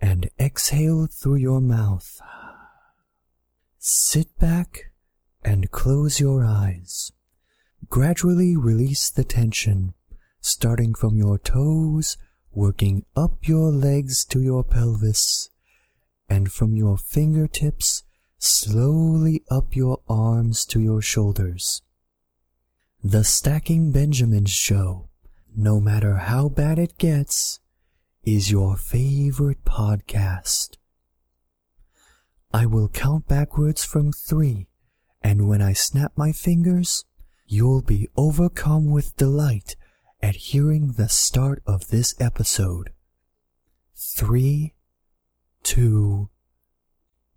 and exhale through your mouth. Sit back and close your eyes. Gradually release the tension, starting from your toes, working up your legs to your pelvis, and from your fingertips, slowly up your arms to your shoulders. The Stacking Benjamins Show, no matter how bad it gets, is your favorite podcast. I will count backwards from three, and when I snap my fingers, you'll be overcome with delight at hearing the start of this episode. Three, two,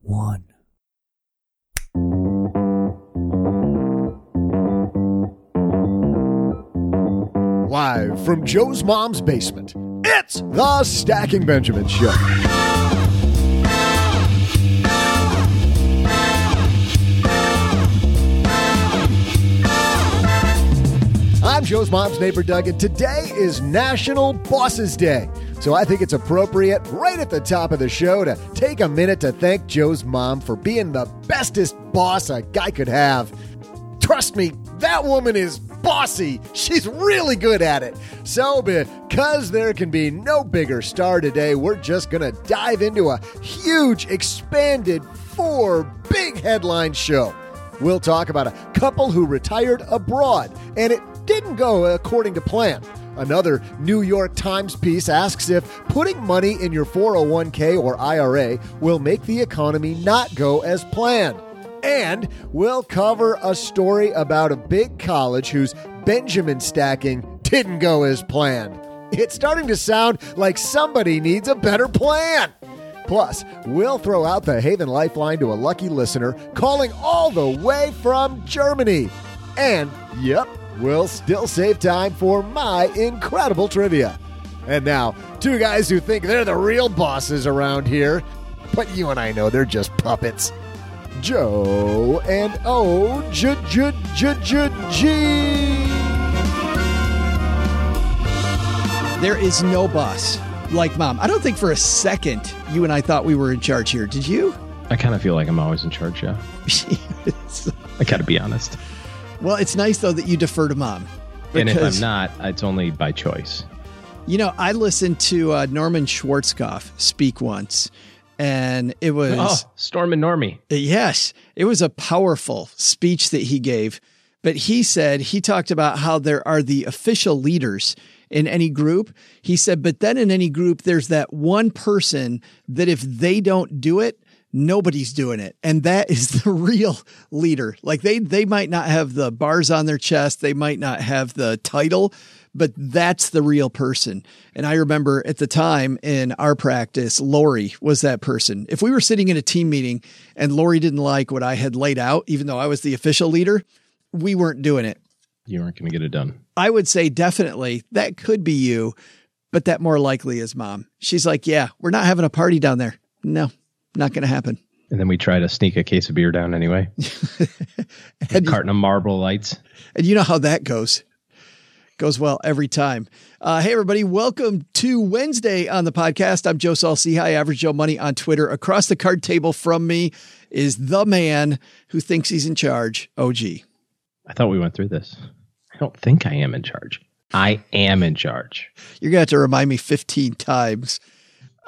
one. Live from Joe's mom's basement, it's the Stacking Benjamin Show. I'm Joe's mom's neighbor Doug, and today is National Bosses Day. So I think it's appropriate right at the top of the show to take a minute to thank Joe's mom for being the bestest boss a guy could have. Trust me, that woman is bossy. She's really good at it. So, because there can be no bigger star today, we're just going to dive into a huge, expanded, four big headline show. We'll talk about a couple who retired abroad, and it didn't go according to plan. Another New York Times piece asks if putting money in your 401k or IRA will make the economy not go as planned. And we'll cover a story about a big college whose Benjamin stacking didn't go as planned. It's starting to sound like somebody needs a better plan. Plus, we'll throw out the Haven Lifeline to a lucky listener calling all the way from Germany. And, yep, we'll still save time for my incredible trivia. And now, two guys who think they're the real bosses around here, but you and I know they're just puppets. Joe and O J J J J G. There is no boss like mom. I don't think for a second you and I thought we were in charge here. Did you? I kind of feel like I'm always in charge, yeah. I gotta be honest. well, it's nice though that you defer to mom. And if I'm not, it's only by choice. You know, I listened to uh, Norman Schwarzkopf speak once, and it was Oh, Storm and Normie. yes, it was a powerful speech that he gave. But he said he talked about how there are the official leaders in any group. He said, but then in any group, there's that one person that if they don't do it, nobody's doing it and that is the real leader like they they might not have the bars on their chest they might not have the title but that's the real person and i remember at the time in our practice lori was that person if we were sitting in a team meeting and lori didn't like what i had laid out even though i was the official leader we weren't doing it You aren't going to get it done. i would say definitely that could be you but that more likely is mom she's like yeah we're not having a party down there no not going to happen And then we try to sneak a case of beer down anyway. a And- carton of Marlboro Lights. And you know how that goes. Goes well every time. Uh, hey, everybody. Welcome to Wednesday on the podcast. I'm Joe Saul-Sehy, Average Joe Money on Twitter. Across the card table from me is the man who thinks he's in charge, OG. I thought we went through this. I don't think I am in charge. I am in charge. You're going to have to remind me 15 times.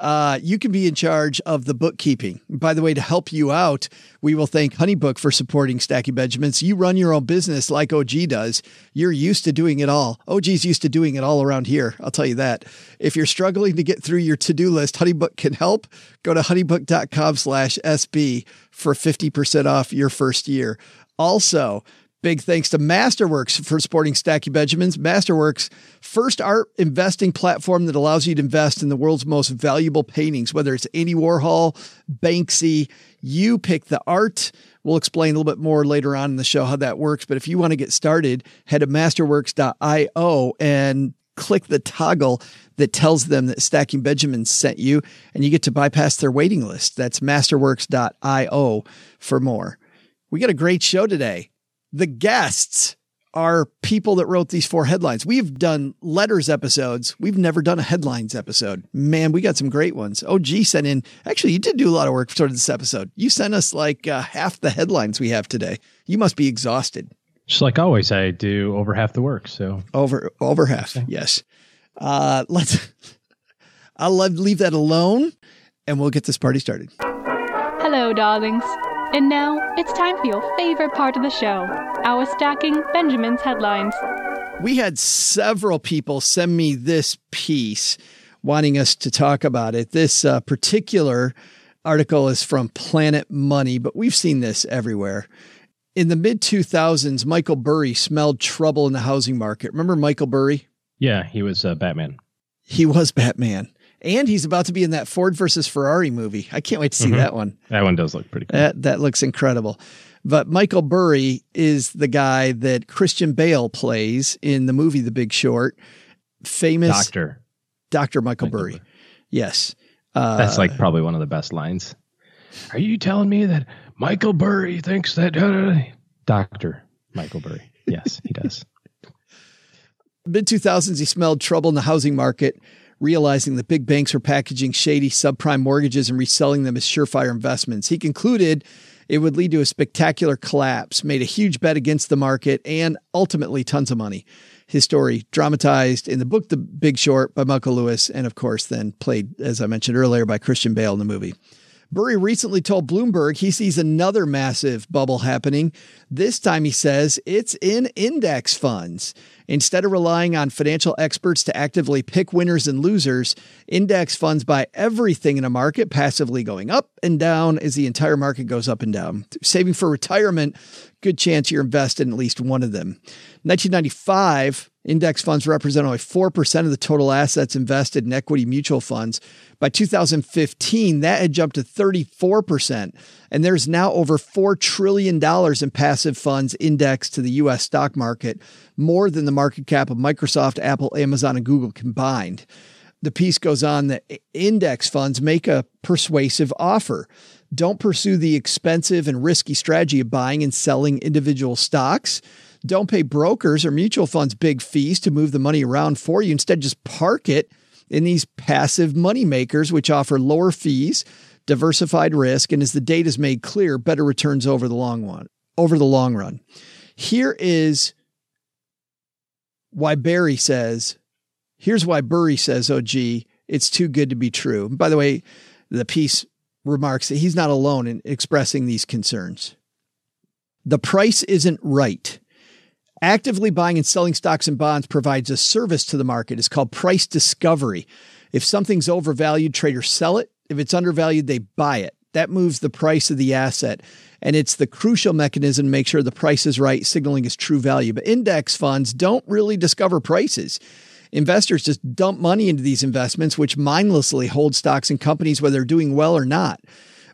Uh, you can be in charge of the bookkeeping. By the way, to help you out, we will thank Honeybook for supporting Stacky Benjamins. You run your own business like OG does. You're used to doing it all. OG's used to doing it all around here. I'll tell you that. If you're struggling to get through your to-do list, Honeybook can help. Go to honeybook.com slash SB for 50% off your first year. Also, Big thanks to Masterworks for supporting Stacking Benjamins. Masterworks, first art investing platform that allows you to invest in the world's most valuable paintings, whether it's Andy Warhol, Banksy, you pick the art. We'll explain a little bit more later on in the show how that works. But if you want to get started, head to masterworks.io and click the toggle that tells them that Stacking Benjamins sent you, and you get to bypass their waiting list. That's masterworks.io for more. We got a great show today the guests are people that wrote these four headlines. We've done letters episodes. We've never done a headlines episode. Man, we got some great ones. OG sent in, actually, you did do a lot of work for this episode. You sent us like uh, half the headlines we have today. You must be exhausted. Just like always, I do over half the work. So over, over half. Okay. Yes. Uh, let's, I'll leave that alone and we'll get this party started. Hello, darlings. And now it's time for your favorite part of the show our Stacking Benjamin's headlines. We had several people send me this piece wanting us to talk about it. This uh, particular article is from Planet Money, but we've seen this everywhere. In the mid 2000s, Michael Burry smelled trouble in the housing market. Remember Michael Burry? Yeah, he was uh, Batman. He was Batman and he's about to be in that Ford versus Ferrari movie. I can't wait to see mm-hmm. that one. That one does look pretty cool. That, that looks incredible. But Michael Burry is the guy that Christian Bale plays in the movie The Big Short. Famous doctor, Doctor Michael, Michael Burry. Burry. Yes, uh, that's like probably one of the best lines. Are you telling me that Michael Burry thinks that uh, Doctor Michael Burry? Yes, he does. Mid 2000s, he smelled trouble in the housing market realizing that big banks were packaging shady subprime mortgages and reselling them as surefire investments. He concluded it would lead to a spectacular collapse, made a huge bet against the market, and ultimately tons of money. His story dramatized in the book The Big Short by Michael Lewis, and of course, then played, as I mentioned earlier, by Christian Bale in the movie. Burry recently told Bloomberg he sees another massive bubble happening. This time, he says it's in index funds. Instead of relying on financial experts to actively pick winners and losers, index funds buy everything in a market, passively going up and down as the entire market goes up and down. Saving for retirement, good chance you're invested in at least one of them. 1995, index funds represent only 4% of the total assets invested in equity mutual funds. By 2015, that had jumped to 34%. And there's now over $4 trillion in passive funds indexed to the US stock market, more than the market cap of Microsoft, Apple, Amazon, and Google combined. The piece goes on that index funds make a persuasive offer. Don't pursue the expensive and risky strategy of buying and selling individual stocks. Don't pay brokers or mutual funds big fees to move the money around for you. Instead, just park it in these passive money makers, which offer lower fees, diversified risk, and as the data is made clear, better returns over the long one, over the long run. Here is why Barry says, here's why Burry says, oh, gee, it's too good to be true. By the way, the piece remarks that he's not alone in expressing these concerns. The price isn't right. Actively buying and selling stocks and bonds provides a service to the market. It's called price discovery. If something's overvalued, traders sell it. If it's undervalued, they buy it. That moves the price of the asset. And it's the crucial mechanism to make sure the price is right, signaling its true value. But index funds don't really discover prices. Investors just dump money into these investments, which mindlessly hold stocks and companies whether they're doing well or not.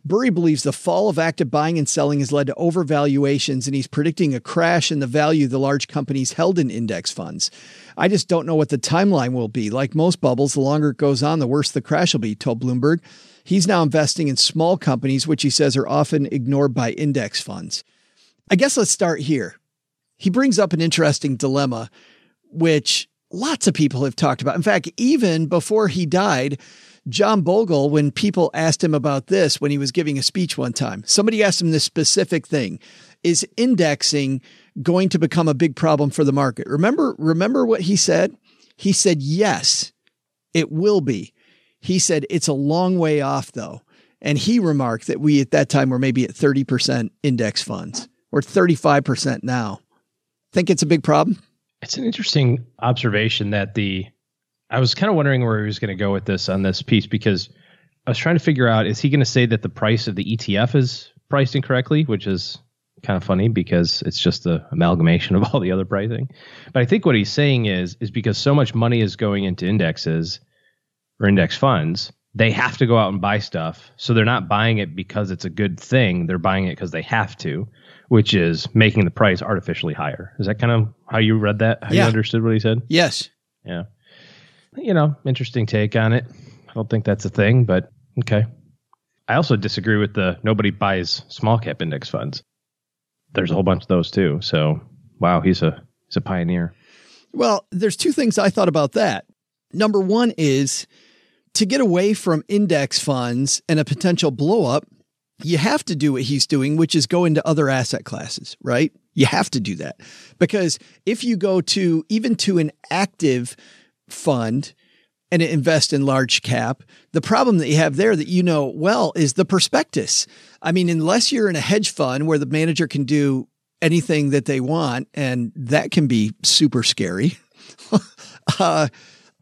Burry believes the fall of active buying and selling has led to overvaluations, and he's predicting a crash in the value the large companies held in index funds. I just don't know what the timeline will be. Like most bubbles, the longer it goes on, the worse the crash will be, told Bloomberg. He's now investing in small companies, which he says are often ignored by index funds. I guess let's start here. He brings up an interesting dilemma, which lots of people have talked about. In fact, even before he died, John Bogle, when people asked him about this when he was giving a speech one time, somebody asked him this specific thing Is indexing going to become a big problem for the market? Remember, remember what he said? He said, Yes, it will be. He said it's a long way off though. And he remarked that we at that time were maybe at 30% index funds. We're 35% now. Think it's a big problem? It's an interesting observation that the I was kind of wondering where he was going to go with this on this piece because I was trying to figure out is he going to say that the price of the ETF is priced incorrectly, which is kind of funny because it's just the amalgamation of all the other pricing. But I think what he's saying is is because so much money is going into indexes or index funds, they have to go out and buy stuff. So they're not buying it because it's a good thing. They're buying it because they have to, which is making the price artificially higher. Is that kind of how you read that? How Yeah. you understood what he said? Yes. Yeah. You know, interesting take on it. I don't think that's a thing, but okay. I also disagree with the nobody buys small cap index funds. There's a whole bunch of those too. So, wow, he's a he's a pioneer. Well, there's two things I thought about that. Number one is to get away from index funds and a potential blow up, you have to do what he's doing, which is go into other asset classes, right? You have to do that because if you go to even to an active fund and invest in large cap, the problem that you have there that you know well is the prospectus. I mean, unless you're in a hedge fund where the manager can do anything that they want, and that can be super scary. uh,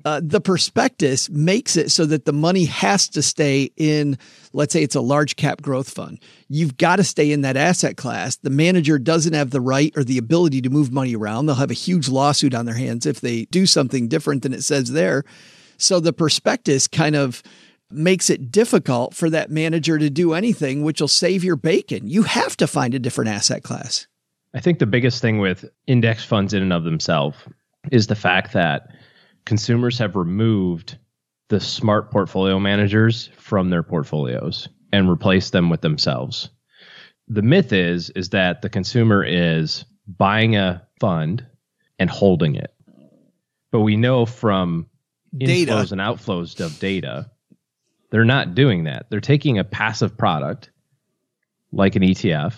uh, the prospectus makes it so that the money has to stay in, let's say it's a large cap growth fund. You've got to stay in that asset class. The manager doesn't have the right or the ability to move money around. They'll have a huge lawsuit on their hands if they do something different than it says there. So the prospectus kind of makes it difficult for that manager to do anything, which will save your bacon. You have to find a different asset class. I think the biggest thing with index funds in and of themselves is the fact that consumers have removed the smart portfolio managers from their portfolios and replaced them with themselves. The myth is is that the consumer is buying a fund and holding it. But we know from Data. inflows and outflows of data, they're not doing that. They're taking a passive product like an ETF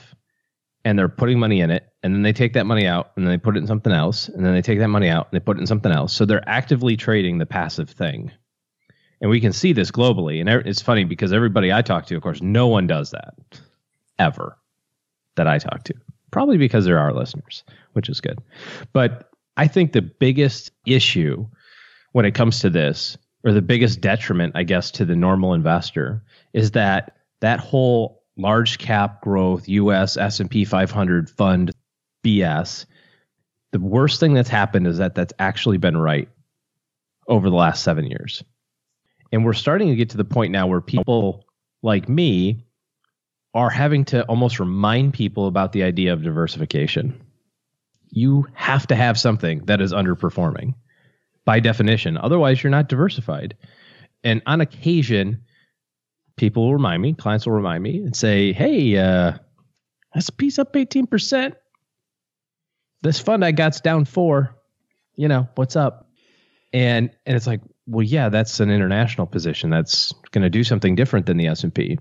and they're putting money in it and then they take that money out and then they put it in something else and then they take that money out and they put it in something else. So they're actively trading the passive thing. And we can see this globally and it's funny because everybody i talk to of course no one does that ever that i talk to. Probably because there are listeners which is good. But i think the biggest issue when it comes to this or the biggest detriment i guess to the normal investor is that that whole large cap growth US S&P 500 fund BS the worst thing that's happened is that that's actually been right over the last 7 years. And we're starting to get to the point now where people like me are having to almost remind people about the idea of diversification. You have to have something that is underperforming by definition. Otherwise you're not diversified. And on occasion people will remind me, clients will remind me and say, "Hey, uh, S&P's up 18%. This fund I got's down 4. You know, what's up?" And and it's like, "Well, yeah, that's an international position. That's going to do something different than the S&P."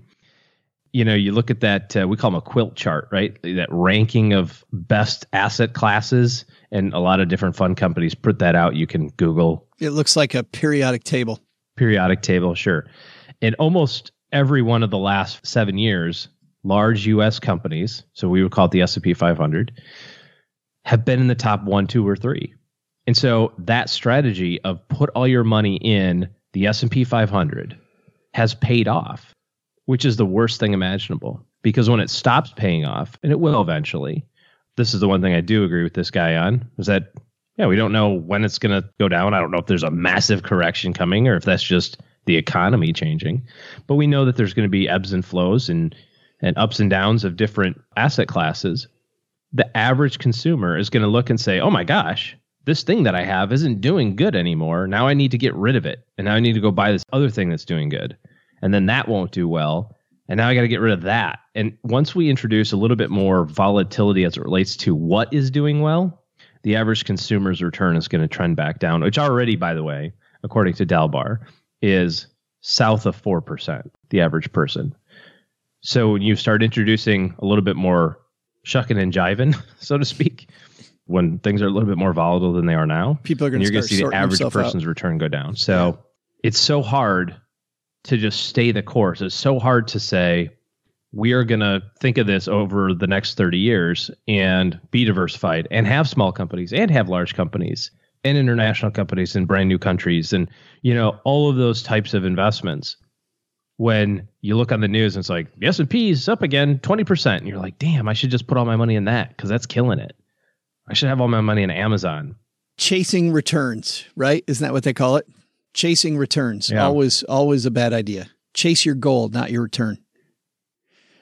You know, you look at that uh, we call them a quilt chart, right? That ranking of best asset classes and a lot of different fund companies put that out. You can Google It looks like a periodic table. periodic table, sure. In almost every one of the last seven years, large U.S. companies, so we would call it the S&P 500, have been in the top one, two, or three. And so that strategy of put all your money in the S&P 500 has paid off, which is the worst thing imaginable. Because when it stops paying off, and it will eventually, this is the one thing I do agree with this guy on, is that yeah, we don't know when it's going to go down. I don't know if there's a massive correction coming or if that's just the economy changing. But we know that there's going to be ebbs and flows and and ups and downs of different asset classes. The average consumer is going to look and say, "Oh my gosh, this thing that I have isn't doing good anymore. Now I need to get rid of it. And now I need to go buy this other thing that's doing good. And then that won't do well. And now I got to get rid of that. And once we introduce a little bit more volatility as it relates to what is doing well, the average consumer's return is going to trend back down, which already, by the way, according to Dalbar, is south of 4%, the average person. So when you start introducing a little bit more shucking and jiving, so to speak, when things are a little bit more volatile than they are now, People are going and to you're going to see the average themselves out. person's return go down. So it's so hard to just stay the course. It's so hard to say we are going to think of this over the next 30 years and be diversified and have small companies and have large companies and international companies in brand new countries and you know all of those types of investments when you look on the news and it's like the S&P is up again 20% and you're like damn I should just put all my money in that cuz that's killing it. I should have all my money in Amazon. Chasing returns, right? Isn't that what they call it? Chasing returns. Yeah. Always always a bad idea. Chase your goal, not your return.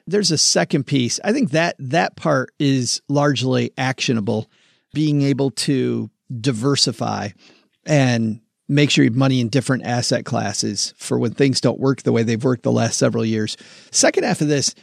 There's a second piece. I think that that part is largely actionable, being able to diversify and make sure you have money in different asset classes for when things don't work the way they've worked the last several years. Second half of this,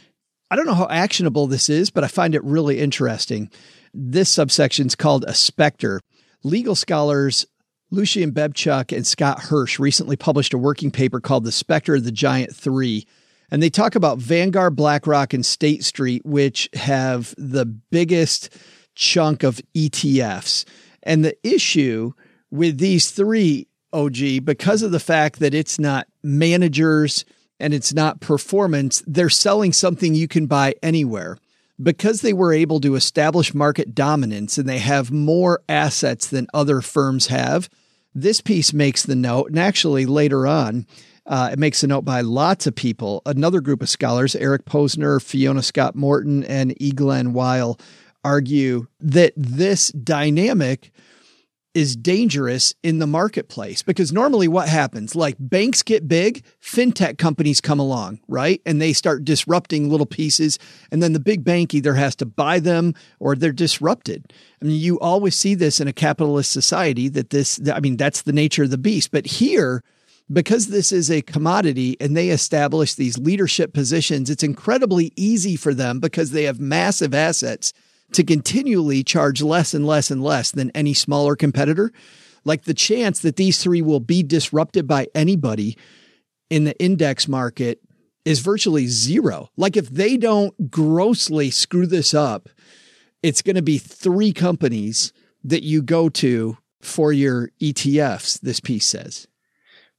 I don't know how actionable this is, but I find it really interesting. This subsection is called a specter. Legal scholars Lucian Bebchuk and Scott Hirst recently published a working paper called The Specter of the Giant Three. And they talk about Vanguard, BlackRock, and State Street, which have the biggest chunk of ETFs. And the issue with these three, OG, because of the fact that it's not managers and it's not performance, they're selling something you can buy anywhere. Because they were able to establish market dominance and they have more assets than other firms have, this piece makes the note. And actually, later on, uh, it makes a note by lots of people. Another group of scholars, Eric Posner, Fiona Scott Morton, and E. Glen Weyl, argue that this dynamic is dangerous in the marketplace because normally what happens like banks get big fintech companies come along right? And they start disrupting little pieces and then the big bank either has to buy them or they're disrupted. I mean you always see this in a capitalist society that this i mean that's the nature of the beast. But here because this is a commodity and they establish these leadership positions it's incredibly easy for them because they have massive assets to continually charge less and less and less than any smaller competitor. Like the chance that these three will be disrupted by anybody in the index market is virtually zero. Like if they don't grossly screw this up, it's going to be three companies that you go to for your ETFs, this piece says.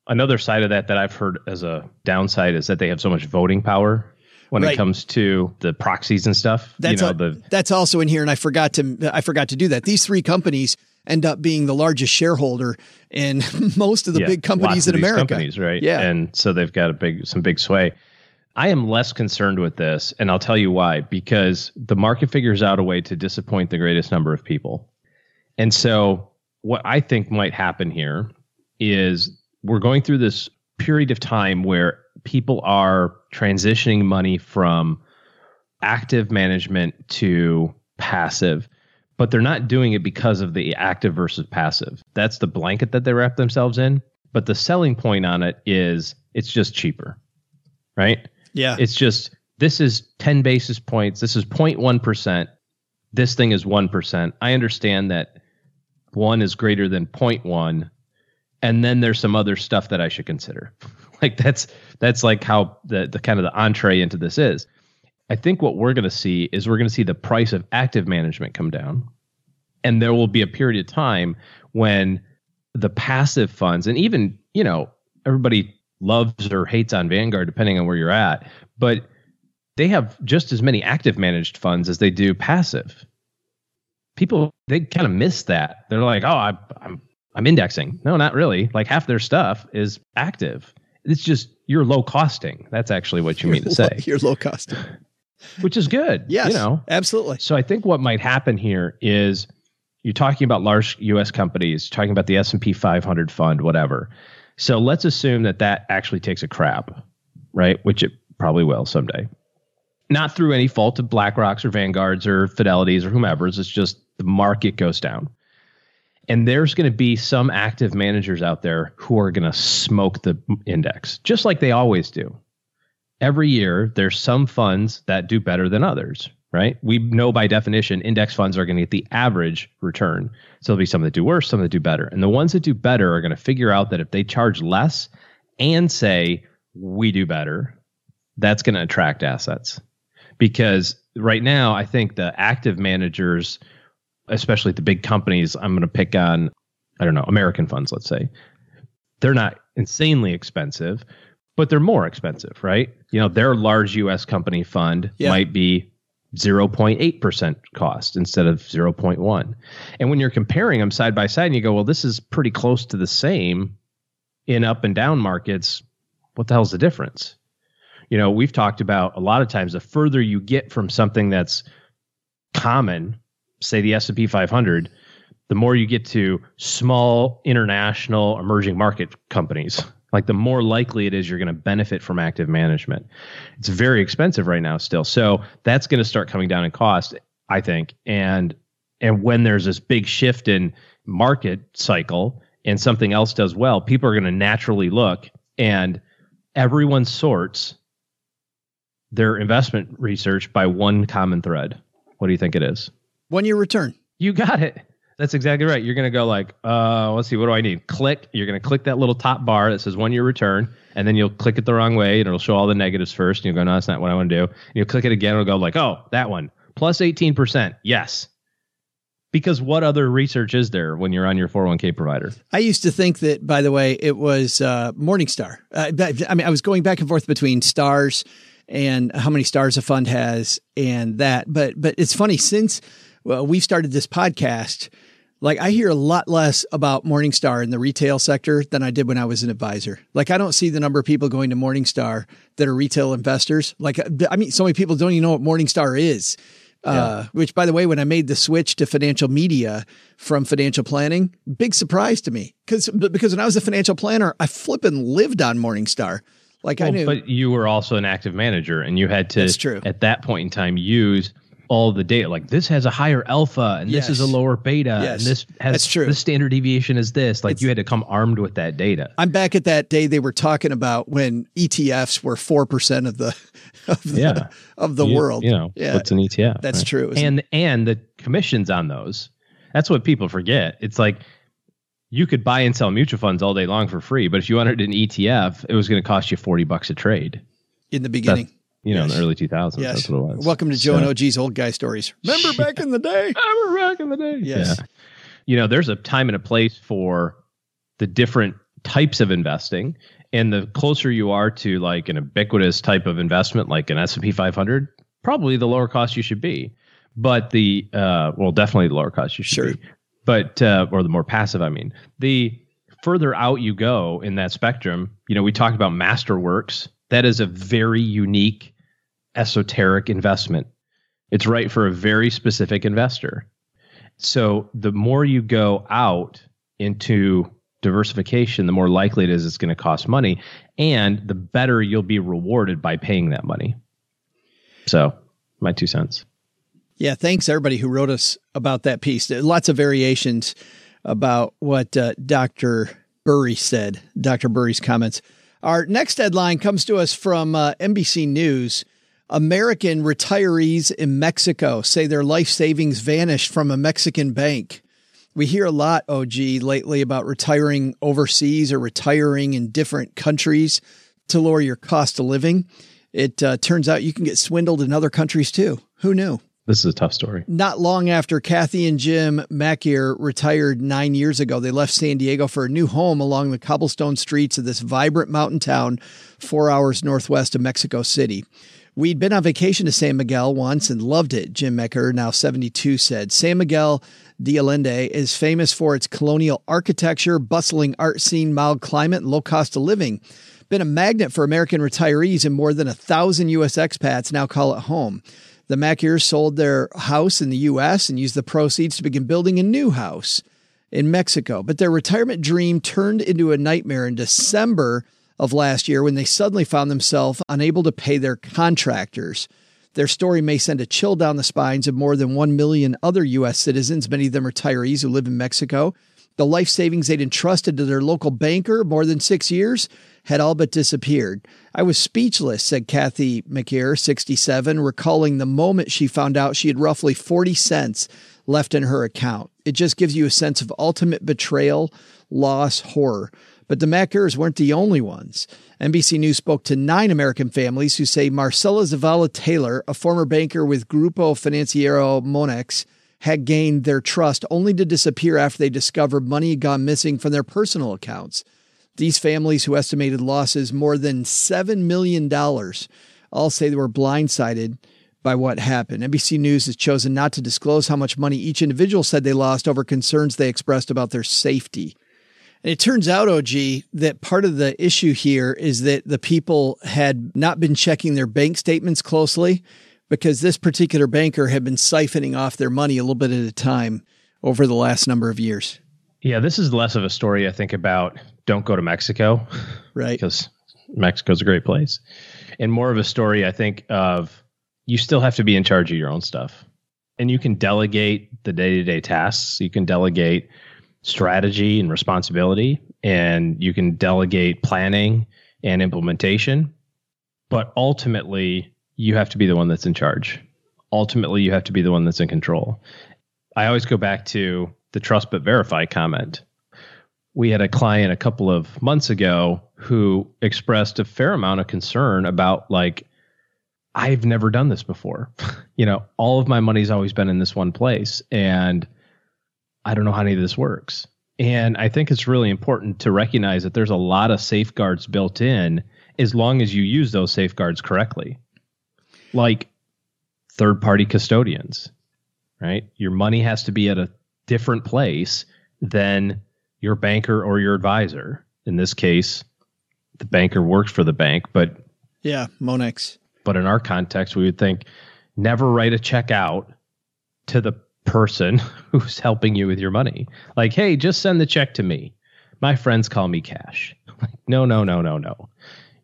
Another side of that that I've heard as a downside is that they have so much voting power when Right. it comes to the proxies and stuff. That's you know, the that's also in here, and I forgot to I forgot to do that. These three companies end up being the largest shareholder in most of the yeah, big companies in America. companies, right? Yeah. and so they've got a big some big sway. I am less concerned with this, and I'll tell you why. Because the market figures out a way to disappoint the greatest number of people, and so what I think might happen here is we're going through this period of time where people are transitioning money from active management to passive but they're not doing it because of the active versus passive. That's the blanket that they wrap themselves in. But the selling point on it is it's just cheaper, right? Yeah, It's just this is 10 basis points. This is 0.1%. This thing is 1%. I understand that one is greater than 0.1. And then there's some other stuff that I should consider. like that's that's like how the, the kind of the entree into this is. I think what we're going to see is we're going to see the price of active management come down. And there will be a period of time when the passive funds, and even, you know, everybody loves or hates on Vanguard, depending on where you're at, but they have just as many active managed funds as they do passive. People, they kind of miss that. They're like, oh, I, I'm, I'm indexing. No, not really. Like half their stuff is active. It's just you're low costing. That's actually what you mean to say, you're low costing, which is good. Yes, you know, absolutely. so I think what might happen here is you're talking about large U.S. companies, talking about the S and P 500 fund, whatever. So let's assume that that actually takes a crap, right? Which it probably will someday. Not through any fault of BlackRock's or Vanguard's or Fidelity's or whomever's. It's just the market goes down. And there's going to be some active managers out there who are going to smoke the index, just like they always do every year there's some funds that do better than others, right? We know by definition index funds are going to get the average return. So there'll be some that do worse, some that do better. And the ones that do better are going to figure out that if they charge less and say we do better, that's going to attract assets. Because right now I think the active managers especially the big companies, I'm going to pick on I don't know, American funds let's say. They're not insanely expensive, but they're more expensive, right? You know, their large US company fund Yeah. might be 0.8% cost instead of 0.1. And when you're comparing them side by side and you go, well, this is pretty close to the same in up and down markets, what the hell's the difference? You know, we've talked about a lot of times the further you get from something that's common, say the S&P 500, the more you get to small international emerging market companies like the more likely it is you're going to benefit from active management. It's very expensive right now still. So that's going to start coming down in cost i think. And and when there's this big shift in market cycle and something else does well people are going to naturally look and everyone sorts their investment research by one common thread. What do you think it is One year return. you got it. That's exactly right. You're going to go like, uh, let's see, what do I need? Click. You're going to click that little top bar that says one year return, and then you'll click it the wrong way, and it'll show all the negatives first. And you'll go, no, that's not what I want to do. And you'll click it again, and it'll go like, oh, that one plus 18%. Yes. Because what other research is there when you're on your 401k provider? I used to think that, by the way, it was uh, Morningstar. Uh, I mean, I was going back and forth between stars and how many stars a fund has and that. But but it's funny since well, we've started this podcast. Like I hear a lot less about Morningstar in the retail sector than I did when I was an advisor. Like I don't see the number of people going to Morningstar that are retail investors. Like I mean, so many people don't even know what Morningstar is. Uh, which by the way, when I made the switch to financial media from financial planning, big surprise to me because because when I was a financial planner, I flippin' lived on Morningstar. Like I knew, but you were also an active manager, and you had to, That's true. at that point in time, use all the data. Like this has a higher alpha, and this is a lower beta, Yes. and this has That's true. the standard deviation is this. Like you had to come armed with that data. I'm back at that day they were talking about when ETFs were four percent of the of the, Yeah. of the You- world. You know, yeah, what's an ETF? that's right? true. It And and the commissions on those. That's what people forget. It's like you could buy and sell mutual funds all day long for free, but if you wanted an ETF, it was going to cost you forty bucks a trade. in the beginning. You know, in the early two thousands. Yes. That's what it was. Welcome to Joe So- and OG's old guy stories. Remember back in the day? Remember back in the day. Yes. Yeah. You know, there's a time and a place for the different types of investing. And the closer you are to like an ubiquitous type of investment, like an S&P 500, probably the lower cost you should be. But the, uh, well, definitely the lower cost you should Sure. be. But, uh, or the more passive, I mean. The further out you go in that spectrum, you know, we talked about Masterworks. That is a very unique, esoteric investment. It's right for a very specific investor. So the more you go out into diversification, the more likely it is it's going to cost money, and the better you'll be rewarded by paying that money. So, my two cents. Yeah, thanks everybody who wrote us about that piece. Lots of variations about what uh, Dr. Burry said, Dr. Burry's comments. Our next headline comes to us from uh, NBC News. American retirees in Mexico say their life savings vanished from a Mexican bank. We hear a lot, OG, lately about retiring overseas or retiring in different countries to lower your cost of living. It uh, turns out you can get swindled in other countries too. Who knew? This is a tough story. Not long after Kathy and Jim Mackier retired nine years ago, they left San Diego for a new home along the cobblestone streets of this vibrant mountain town four hours northwest of Mexico City. We'd been on vacation to San Miguel once and loved it, Jim Mecker, now 72, said. San Miguel de Allende is famous for its colonial architecture, bustling art scene, mild climate, and low cost of living. Been a magnet for American retirees, and more than a thousand U.S. expats now call it home. The Mackiers sold their house in the U.S. and used the proceeds to begin building a new house in Mexico. But their retirement dream turned into a nightmare in December of last year when they suddenly found themselves unable to pay their contractors. Their story may send a chill down the spines of more than 1 million other U.S. citizens, many of them retirees who live in Mexico. The life savings they'd entrusted to their local banker more than six years had all but disappeared. I was speechless, said Kathy McKeer, 67, recalling the moment she found out she had roughly 40 cents left in her account. It just gives you a sense of ultimate betrayal, loss, horror. But the Mackers weren't the only ones. NBC News spoke to nine American families who say Marcella Zavala Taylor, a former banker with Grupo Financiero Monex, had gained their trust only to disappear after they discovered money gone missing from their personal accounts. These families who estimated losses more than $7 million all say they were blindsided by what happened. NBC News has chosen not to disclose how much money each individual said they lost over concerns they expressed about their safety. And it turns out, OG, that part of the issue here is that the people had not been checking their bank statements closely because this particular banker had been siphoning off their money a little bit at a time over the last number of years. Yeah, this is less of a story I think about don't go to Mexico. Right. Because Mexico's a great place. And more of a story I think of you still have to be in charge of your own stuff. And you can delegate the day-to-day tasks. You can delegate strategy and responsibility and you can delegate planning and implementation. But ultimately, you have to be the one that's in charge. Ultimately, you have to be the one that's in control. I always go back to the trust but verify comment. We had a client a couple of months ago who expressed a fair amount of concern about like I've never done this before. you know, all of my money's always been in this one place and I don't know how any of this works. And I think it's really important to recognize that there's a lot of safeguards built in as long as you use those safeguards correctly. Like third party custodians, right? Your money has to be at a different place than your banker or your advisor. In this case, the banker works for the bank, but yeah, Monex. But in our context, we would think never write a check out to the person who's helping you with your money. Like, hey, just send the check to me. My friends call me cash. Like, no, no, no, no, no.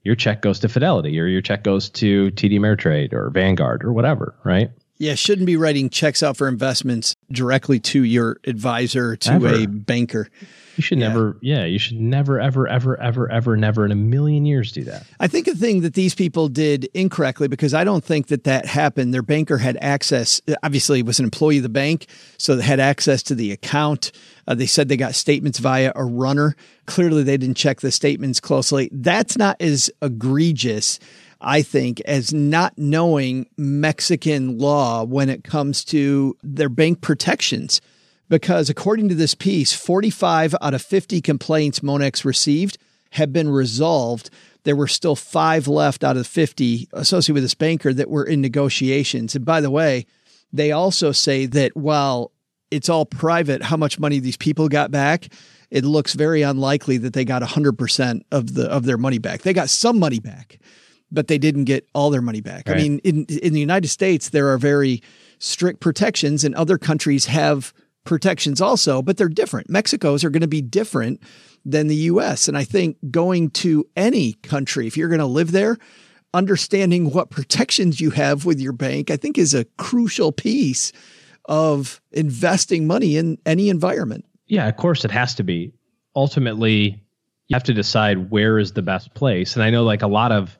Your check goes to Fidelity or your check goes to TD Ameritrade or Vanguard or whatever, right? Yeah, shouldn't be writing checks out for investments directly to your advisor, to Ever. a banker. You should yeah. never, yeah, you should never, ever, ever, ever, ever, never in a million years do that. I think a thing that these people did incorrectly because I don't think that that happened. Their banker had access, obviously, was an employee of the bank, so they had access to the account. Uh, they said they got statements via a runner. Clearly, they didn't check the statements closely. That's not as egregious. I think, as not knowing Mexican law when it comes to their bank protections because according to this piece, 45 out of 50 complaints Monex received have been resolved. There were still five left out of 50 associated with this banker that were in negotiations. And by the way, they also say that while it's all private how much money these people got back, it looks very unlikely that they got 100% of the of their money back. They got some money back, but they didn't get all their money back. Right. I mean, in in the United States there are very strict protections and other countries have protections also, but they're different. Mexico's are going to be different than the US. And I think going to any country, if you're going to live there, understanding what protections you have with your bank, I think is a crucial piece of investing money in any environment. Yeah, of course it has to be. Ultimately, you have to decide where is the best place. And I know like a lot of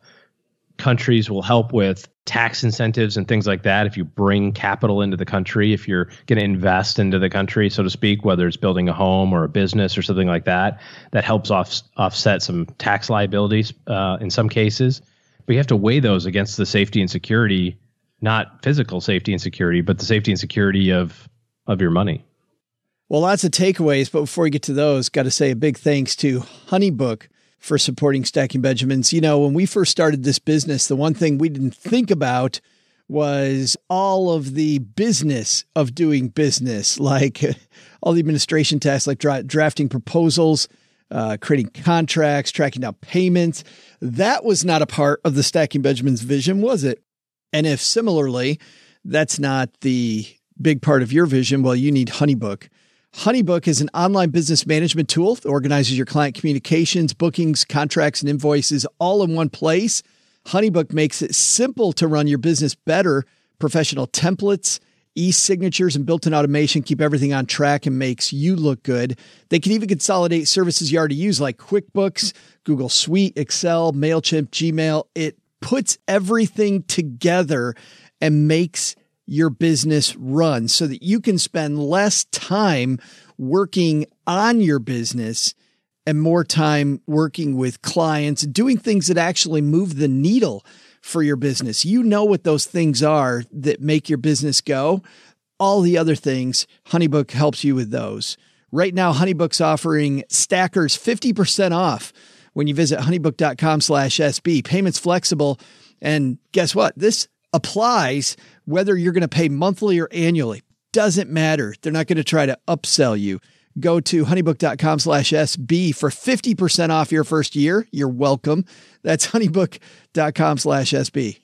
countries will help with tax incentives and things like that. If you bring capital into the country if you're going to invest into the country so to speak whether it's building a home or a business or something like that that helps off, offset some tax liabilities uh, in some cases. But you have to weigh those against the safety and security not physical safety and security but the safety and security of of your money. Well lots of takeaways but before we get to those got to say a big thanks to honeybook for supporting Stacking Benjamins. You know, when we first started this business, the one thing we didn't think about was all of the business of doing business, like all the administration tasks, like dra- drafting proposals, uh, creating contracts, tracking down payments. That was not a part of the Stacking Benjamins vision, was it? And if similarly, that's not the big part of your vision, well, you need Honeybook. Honeybook is an online business management tool that organizes your client communications, bookings, contracts, and invoices all in one place. Honeybook makes it simple to run your business better. Professional templates, e signatures, and built in automation keep everything on track and makes you look good. They can even consolidate services you already use like QuickBooks, Google Suite, Excel, MailChimp, Gmail. It puts everything together and makes your business run so that you can spend less time working on your business and more time working with clients, doing things that actually move the needle for your business. You know what those things are that make your business go. All the other things, Honeybook helps you with those. Right now, HoneyBook's offering stackers 50% off when you visit honeybook.com slash SB. Payment's flexible. And guess what? This applies whether you're going to pay monthly or annually. Doesn't matter. They're not going to try to upsell you. Go to honeybook.com slash SB for 50% off your first year. You're welcome. That's honeybook.com slash SB.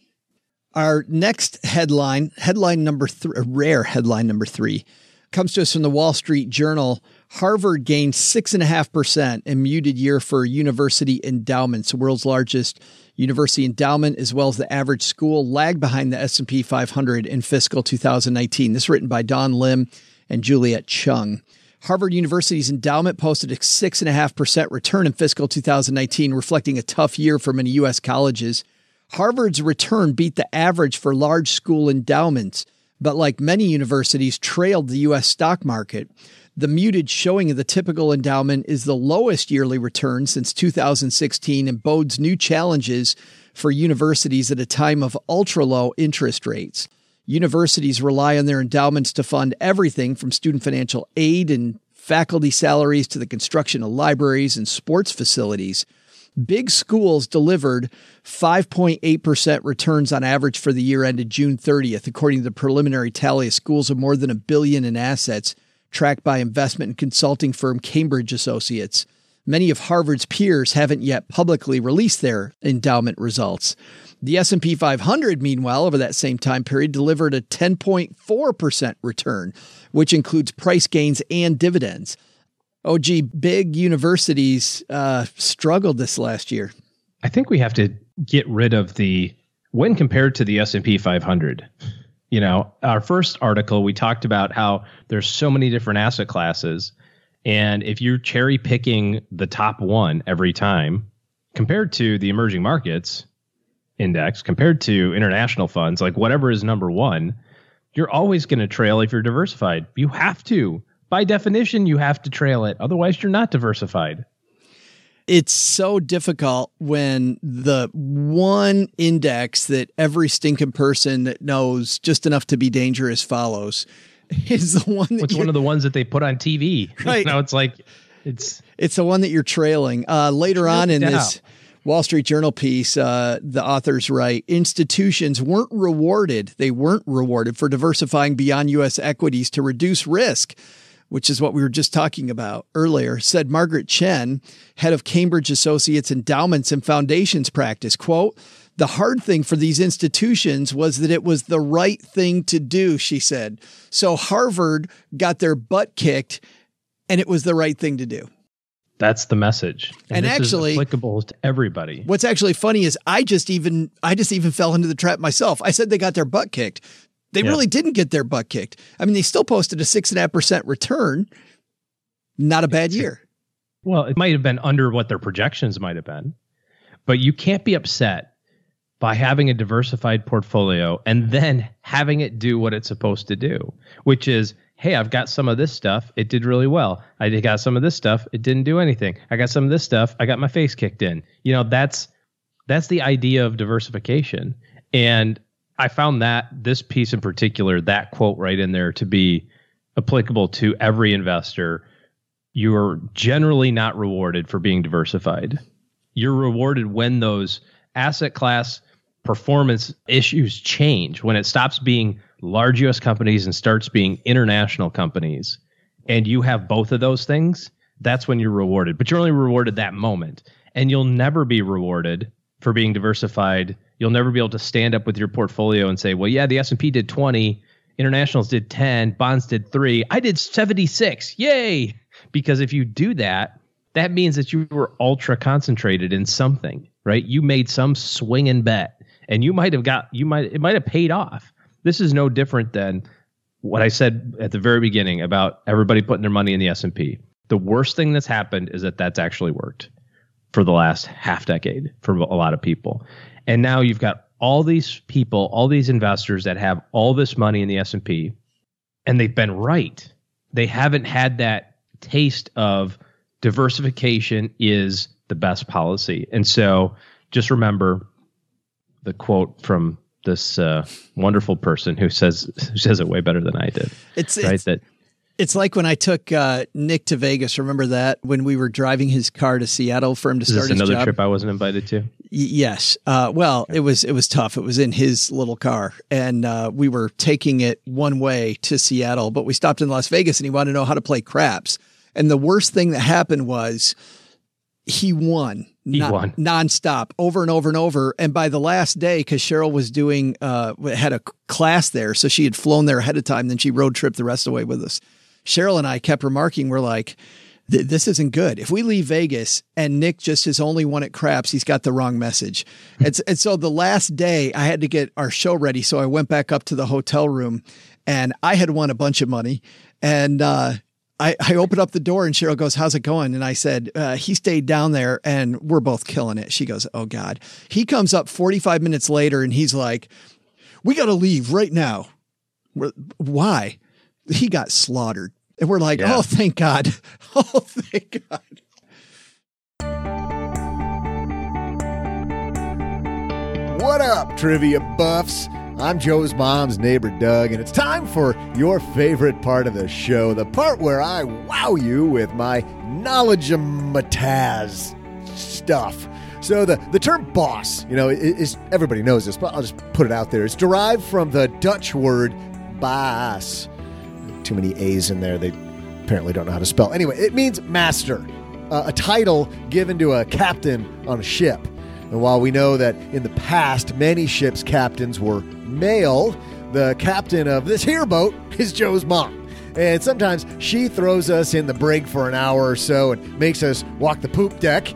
Our next headline, headline number three, rare headline number three, comes to us from the Wall Street Journal. Harvard gained six and a half percent in muted year for university endowments, the world's largest university endowment, as well as the average school, lagged behind the S&P 500 in fiscal 2019. This written by Dawn Lim and Juliet Chung. Harvard University's endowment posted a 6.5% return in fiscal 2019, reflecting a tough year for many U.S. colleges. Harvard's return beat the average for large school endowments, but like many universities, trailed the U.S. stock market. The muted showing of the typical endowment is the lowest yearly return since 2016 and bodes new challenges for universities at a time of ultra low interest rates. Universities rely on their endowments to fund everything from student financial aid and faculty salaries to the construction of libraries and sports facilities. Big schools delivered 5.8% returns on average for the year ended June 30th, according to the preliminary tally of schools of more than a billion in assets tracked by investment and consulting firm Cambridge Associates. Many of Harvard's peers haven't yet publicly released their endowment results. The S&P 500 meanwhile over that same time period delivered a 10.4% return, which includes price gains and dividends. Oh, gee, big universities uh, struggled this last year. I think we have to get rid of the when compared to the S&P 500. You know, our first article we talked about how there's so many different asset classes and if you're cherry picking the top one every time compared to the emerging markets index compared to international funds like whatever is number 1, you're always going to trail if you're diversified. You have to by definition, you have to trail it. Otherwise, you're not diversified. It's so difficult when the one index that every stinking person that knows just enough to be dangerous follows is the one that it's one of the ones that they put on TV. Right. now it's like it's it's the one that you're trailing. Uh, later on in this Wall Street Journal piece, uh, the authors write institutions weren't rewarded. They weren't rewarded for diversifying beyond U.S. equities to reduce risk which is what we were just talking about earlier, said Margaret Chen, head of Cambridge Associates Endowments and Foundations Practice, quote, the hard thing for these institutions was that it was the right thing to do, she said. So Harvard got their butt kicked and it was the right thing to do. That's the message. And, and actually applicable to everybody. What's actually funny is I just even I just even fell into the trap myself. I said they got their butt kicked. They yeah. really didn't get their butt kicked. I mean, they still posted a six and a half percent return. Not a bad year. Well, it might have been under what their projections might have been, but you can't be upset by having a diversified portfolio and then having it do what it's supposed to do, which is, hey, I've got some of this stuff. It did really well. I got some of this stuff. It didn't do anything. I got some of this stuff. I got my face kicked in. You know, that's that's the idea of diversification. And I found that this piece in particular, that quote right in there, to be applicable to every investor. You are generally not rewarded for being diversified. You're rewarded when those asset class performance issues change, when it stops being large US companies and starts being international companies, and you have both of those things, that's when you're rewarded. But you're only rewarded that moment. And you'll never be rewarded for being diversified you'll never be able to stand up with your portfolio and say, well, yeah, the S&P did 20, internationals did 10, bonds did 3, I did 76. Yay! Because if you do that, that means that you were ultra concentrated in something, right? You made some swing and bet and you might have got you might it might have paid off. This is no different than what I said at the very beginning about everybody putting their money in the S&P. The worst thing that's happened is that that's actually worked for the last half decade for a lot of people. And now you've got all these people, all these investors that have all this money in the S&P and they've been right. They haven't had that taste of diversification is the best policy. And so just remember the quote from this uh, wonderful person who says who says it way better than I did. It's right it's, that It's like when I took uh, Nick to Vegas. Remember that when we were driving his car to Seattle for him to Is start another job? trip I wasn't invited to? Y- yes. Uh, well, it was it was tough. It was in his little car, and uh, we were taking it one way to Seattle, but we stopped in Las Vegas, and he wanted to know how to play craps. And the worst thing that happened was he won. He non- won. nonstop, over and over and over. And by the last day, because Cheryl was doing uh, had a class there, so she had flown there ahead of time. Then she road tripped the rest of the way with us. Cheryl and I kept remarking, we're like, this isn't good. If we leave Vegas and Nick just is only one at craps, he's got the wrong message. and, and so the last day, I had to get our show ready. So I went back up to the hotel room and I had won a bunch of money. And uh, I, I opened up the door and Cheryl goes, How's it going? And I said, uh, He stayed down there and we're both killing it. She goes, Oh God. He comes up 45 minutes later and he's like, We got to leave right now. We're, why? He got slaughtered. And we're like, Yeah. Oh, thank God. Oh, thank God. What up, trivia buffs? I'm Joe's mom's neighbor, Doug, and it's time for your favorite part of the show the part where I wow you with my knowledge of mataz stuff. So, the, the term boss, you know, is everybody knows this, but I'll just put it out there. It's derived from the Dutch word baas. Too many A's in there, they apparently don't know how to spell. Anyway, it means master, uh, a title given to a captain on a ship. And while we know that in the past many ships' captains were male, the captain of this here boat is Joe's mom. And sometimes she throws us in the brig for an hour or so and makes us walk the poop deck.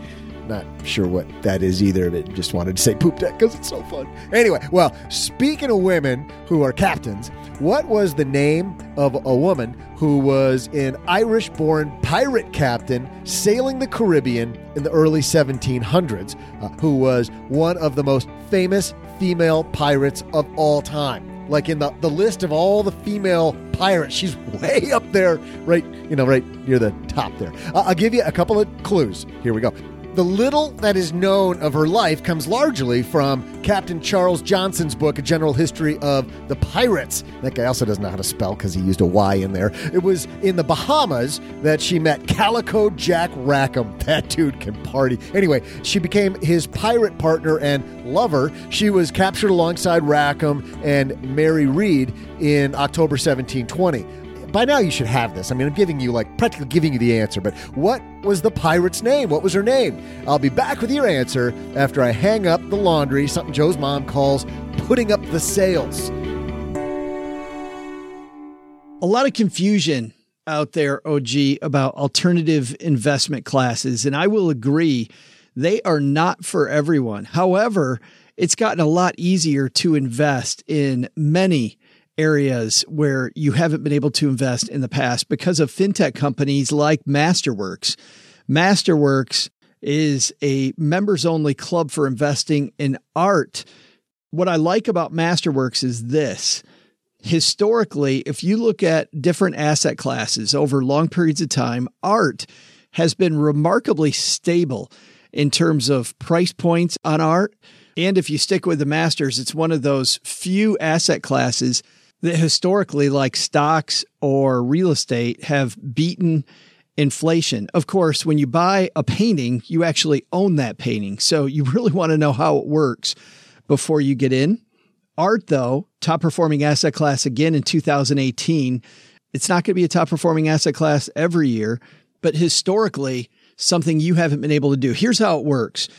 Not sure what that is either, but just wanted to say poop deck because it's so fun. Anyway, well, speaking of women who are captains, what was the name of a woman who was an Irish born pirate captain sailing the Caribbean in the early 1700s, uh, who was one of the most famous female pirates of all time? Like in the, the list of all the female pirates, she's way up there, right, you know, right near the top there. Uh, I'll give you a couple of clues. Here we go. The little that is known of her life comes largely from Captain Charles Johnson's book, A General History of the Pirates. That guy also doesn't know how to spell because he used a Y in there. It was in the Bahamas that she met Calico Jack Rackham. That dude can party. Anyway, she became his pirate partner and lover. She was captured alongside Rackham and Mary Read in October 1720 by now you should have this. I mean, I'm giving you like practically giving you the answer, but what was the pirate's name? What was her name? I'll be back with your answer after I hang up the laundry, something Joe's mom calls putting up the sails. a lot of confusion out there, OG, about alternative investment classes. And I will agree, they are not for everyone. However, it's gotten a lot easier to invest in many areas where you haven't been able to invest in the past because of fintech companies like Masterworks. Masterworks is a members only club for investing in art. What I like about Masterworks is this historically, if you look at different asset classes over long periods of time, art has been remarkably stable in terms of price points on art. And if you stick with the masters, it's one of those few asset classes that historically, like stocks or real estate, have beaten inflation. Of course, when you buy a painting, you actually own that painting. So you really want to know how it works before you get in. Art, though, top performing asset class again in 2018. It's not going to be a top performing asset class every year, but historically, something you haven't been able to do. Here's how it works.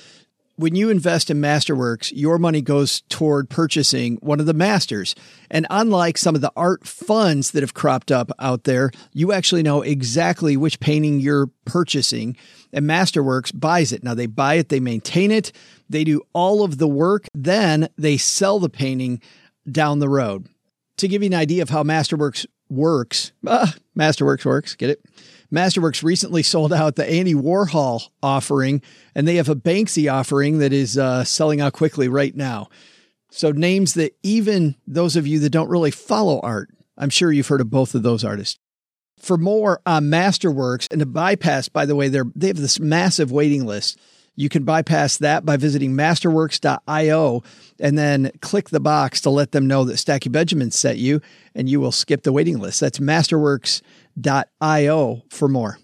When you invest in Masterworks, your money goes toward purchasing one of the masters. And unlike some of the art funds that have cropped up out there, you actually know exactly which painting you're purchasing. And Masterworks buys it. Now they buy it, they maintain it, they do all of the work, then they sell the painting down the road. To give you an idea of how Masterworks works, Masterworks works, get it? Masterworks recently sold out the Andy Warhol offering, and they have a Banksy offering that is uh, selling out quickly right now. So, names that even those of you that don't really follow art, I'm sure you've heard of both of those artists. For more on Masterworks and to bypass, by the way, they're, they have this massive waiting list. You can bypass that by visiting masterworks.io and then click the box to let them know that Stacky Benjamin sent you, and you will skip the waiting list. That's masterworks.io for more.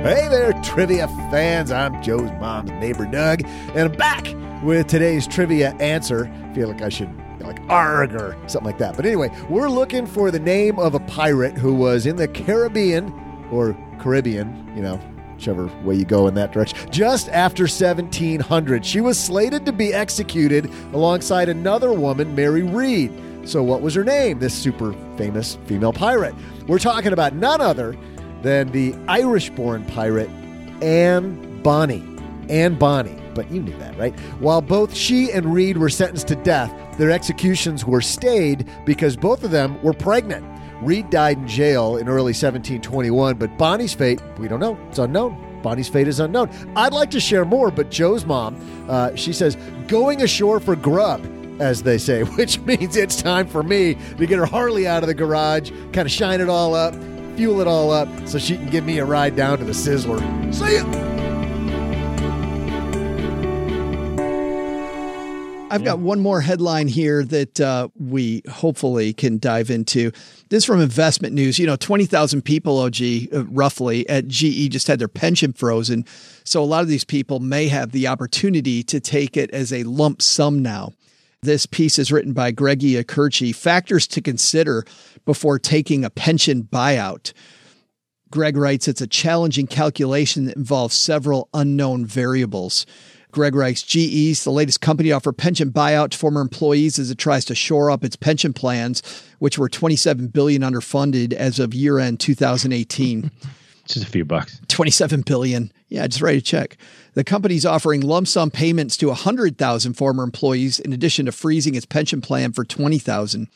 Hey there, trivia fans. I'm Joe's mom's neighbor, Doug, and I'm back with today's trivia answer. I feel like I should like arg or something like that. But anyway, we're looking for the name of a pirate who was in the Caribbean or Caribbean, you know, whichever way you go in that direction, just after 1700. She was slated to be executed alongside another woman, Mary Read. So, what was her name, this super famous female pirate? We're talking about none other than the Irish born pirate Anne Bonny. Anne Bonny, but you knew that, right? While both she and Read were sentenced to death, their executions were stayed because both of them were pregnant. Read died in jail in early 1721, but Bonny's fate, we don't know. It's unknown. Bonny's fate is unknown. I'd like to share more, but Joe's mom, uh, she says, going ashore for grub, as they say, which means it's time for me to get her Harley out of the garage, kind of shine it all up, fuel it all up, so she can give me a ride down to the Sizzler. See ya! I've got one more headline here that uh, we hopefully can dive into. This from Investment News. You know, 20,000 people, OG, uh, roughly, at GE just had their pension frozen. So a lot of these people may have the opportunity to take it as a lump sum now. This piece is written by Greg Iacurci. Factors to consider before taking a pension buyout. Greg writes, it's a challenging calculation that involves several unknown variables. Greg writes, GE's the latest company to offer pension buyout to former employees as it tries to shore up its pension plans, which were 27 billion underfunded as of year end 2018. Just a few bucks. 27 billion. Yeah, just write a check. The company's offering lump sum payments to 100,000 former employees in addition to freezing its pension plan for 20,000.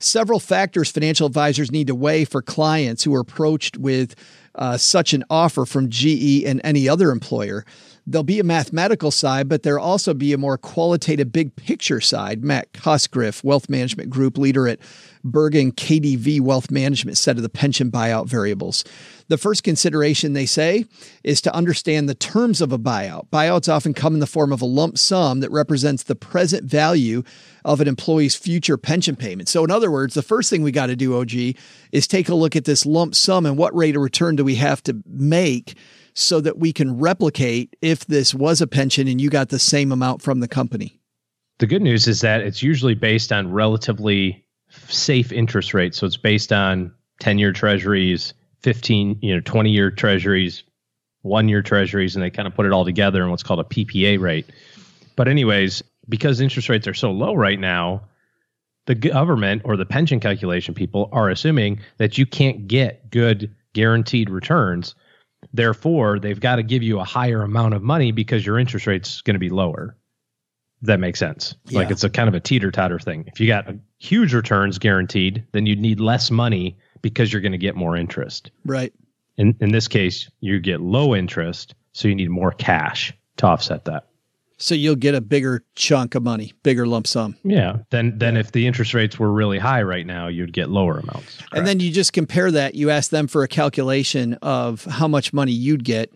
Several factors financial advisors need to weigh for clients who are approached with uh, such an offer from GE and any other employer there'll be a mathematical side, but there'll also be a more qualitative big picture side. Matt Cosgriff, wealth management group leader at BerganKDV Wealth Management, said of the pension buyout variables. The first consideration, they say, is to understand the terms of a buyout. Buyouts often come in the form of a lump sum that represents the present value of an employee's future pension payment. So, in other words, the first thing we got to do, OG, is take a look at this lump sum and what rate of return do we have to make so that we can replicate if this was a pension and you got the same amount from the company? The good news is that it's usually based on relatively safe interest rates. So it's based on 10 year treasuries, 15, you know, 20 year treasuries, one year treasuries, and they kind of put it all together in what's called a PPA rate. But, anyways, because interest rates are so low right now, the government or the pension calculation people are assuming that you can't get good guaranteed returns Therefore, they've got to give you a higher amount of money because your interest rate's going to be lower. That makes sense. Yeah. Like it's a kind of a teeter totter thing. If you got huge returns guaranteed, then you'd need less money because you're going to get more interest. Right. In in this case, you get low interest, so you need more cash to offset that. So you'll get a bigger chunk of money, bigger lump sum. Yeah. Then then if the interest rates were really high right now, you'd get lower amounts. Correct. And then you just compare that. You ask them for a calculation of how much money you'd get,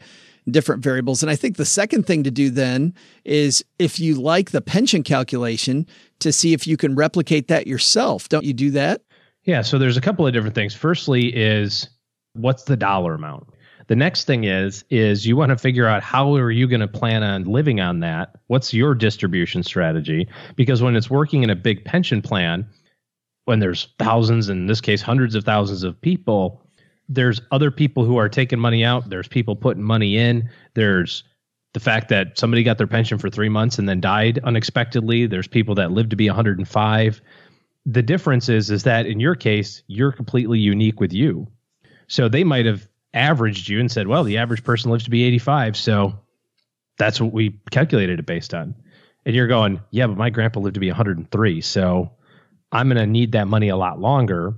different variables. And I think the second thing to do then is if you like the pension calculation to see if you can replicate that yourself. Don't you do that? Yeah. So there's a couple of different things. Firstly, is what's the dollar amount? The next thing is is you want to figure out how are you going to plan on living on that? What's your distribution strategy? Because when it's working in a big pension plan, when there's thousands, in this case hundreds of thousands of people, there's other people who are taking money out, there's people putting money in, there's the fact that somebody got their pension for 3 months and then died unexpectedly, there's people that lived to be 105. The difference is is that in your case, you're completely unique with you. So they might have averaged you and said, well, the average person lives to be 85. So that's what we calculated it based on. And you're going, yeah, but my grandpa lived to be 103. So I'm going to need that money a lot longer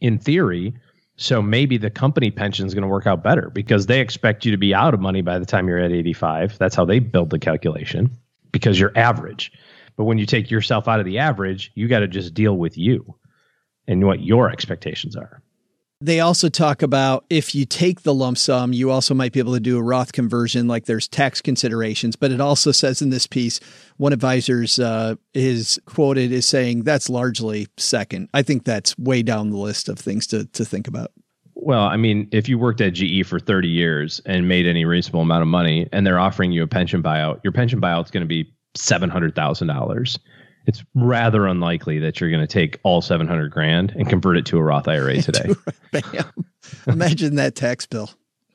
in theory. So maybe the company pension is going to work out better because they expect you to be out of money by the time you're at 85. That's how they build the calculation because you're average. But when you take yourself out of the average, you got to just deal with you and what your expectations are They also talk about if you take the lump sum, you also might be able to do a Roth conversion, like there's tax considerations. But it also says in this piece, one advisor's uh, is quoted as saying that's largely second. I think that's way down the list of things to, to think about. Well, I mean, if you worked at GE for 30 years and made any reasonable amount of money and they're offering you a pension buyout, your pension buyout is going to be $700,000 it's rather unlikely that you're going to take all 700 grand and convert it to a Roth IRA today. Bam. Imagine that tax bill.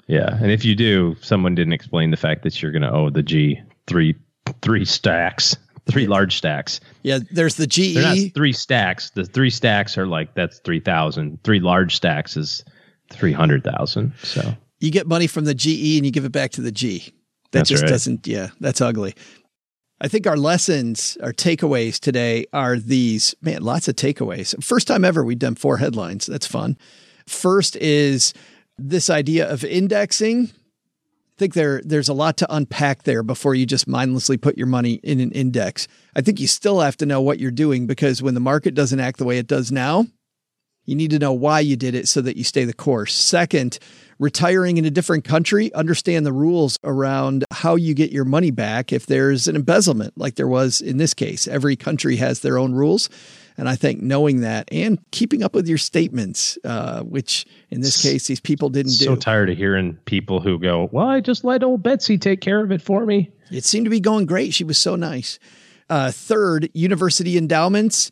Yeah, and if you do, someone didn't explain the fact that you're going to owe the G three three stacks, three large stacks. Yeah, there's the GE. They're not three stacks. The three stacks are like that's 3,000. Three large stacks is 300,000. So you get money from the GE and you give it back to the G. That That's just right. doesn't, yeah, that's ugly. I think our lessons, our takeaways today are these. Man, lots of takeaways. First time ever we've done four headlines. That's fun. First is this idea of indexing. I think there there's a lot to unpack there before you just mindlessly put your money in an index. I think you still have to know what you're doing because when the market doesn't act the way it does now, you need to know why you did it so that you stay the course. Second, retiring in a different country, understand the rules around how you get your money back if there's an embezzlement, like there was in this case. Every country has their own rules. And I think knowing that and keeping up with your statements, uh, which in this case, these people didn't so do. So tired of hearing people who go, "Well, I just let old Betsy take care of it for me." It seemed to be going great. She was so nice. Uh, third, university endowments